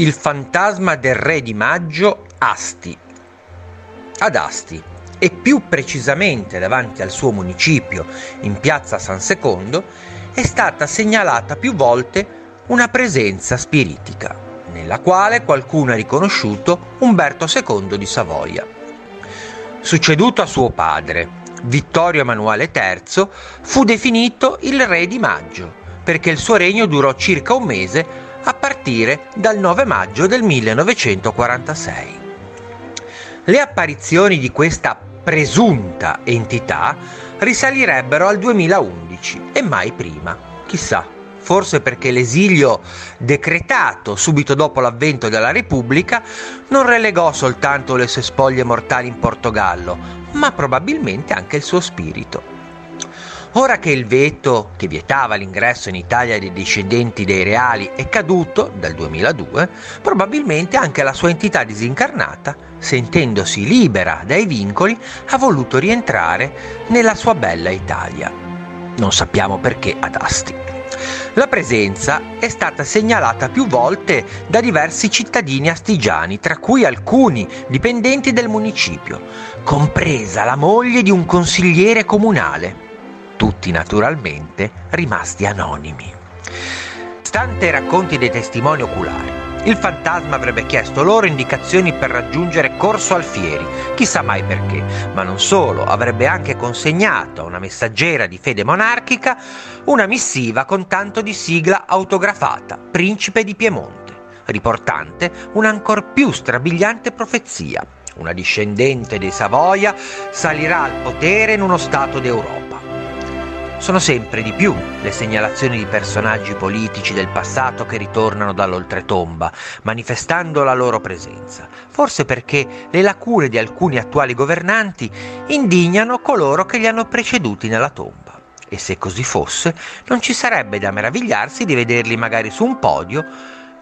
Il fantasma del re di maggio Asti. Ad Asti, e più precisamente davanti al suo municipio, in piazza San Secondo, è stata segnalata più volte una presenza spiritica, nella quale qualcuno ha riconosciuto Umberto II di Savoia. Succeduto a suo padre, Vittorio Emanuele III, fu definito il re di maggio, perché il suo regno durò circa un mese partire dal 9 maggio del 1946. Le apparizioni di questa presunta entità risalirebbero al 2011 e mai prima, chissà, forse perché l'esilio decretato subito dopo l'avvento della Repubblica non relegò soltanto le sue spoglie mortali in Portogallo, ma probabilmente anche il suo spirito. Ora che il veto che vietava l'ingresso in Italia dei discendenti dei reali è caduto dal 2002, probabilmente anche la sua entità disincarnata, sentendosi libera dai vincoli, ha voluto rientrare nella sua bella Italia. Non sappiamo perché ad Asti. La presenza è stata segnalata più volte da diversi cittadini astigiani, tra cui alcuni dipendenti del municipio, compresa la moglie di un consigliere comunale tutti naturalmente rimasti anonimi. Stante i racconti dei testimoni oculari, il fantasma avrebbe chiesto loro indicazioni per raggiungere Corso Alfieri, chissà mai perché, ma non solo, avrebbe anche consegnato a una messaggera di fede monarchica una missiva con tanto di sigla autografata, Principe di Piemonte, riportante un'ancor più strabiliante profezia. Una discendente dei Savoia salirà al potere in uno Stato d'Europa sono sempre di più le segnalazioni di personaggi politici del passato che ritornano dall'oltretomba, manifestando la loro presenza, forse perché le lacune di alcuni attuali governanti indignano coloro che li hanno preceduti nella tomba. E se così fosse, non ci sarebbe da meravigliarsi di vederli magari su un podio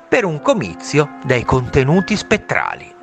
per un comizio dai contenuti spettrali.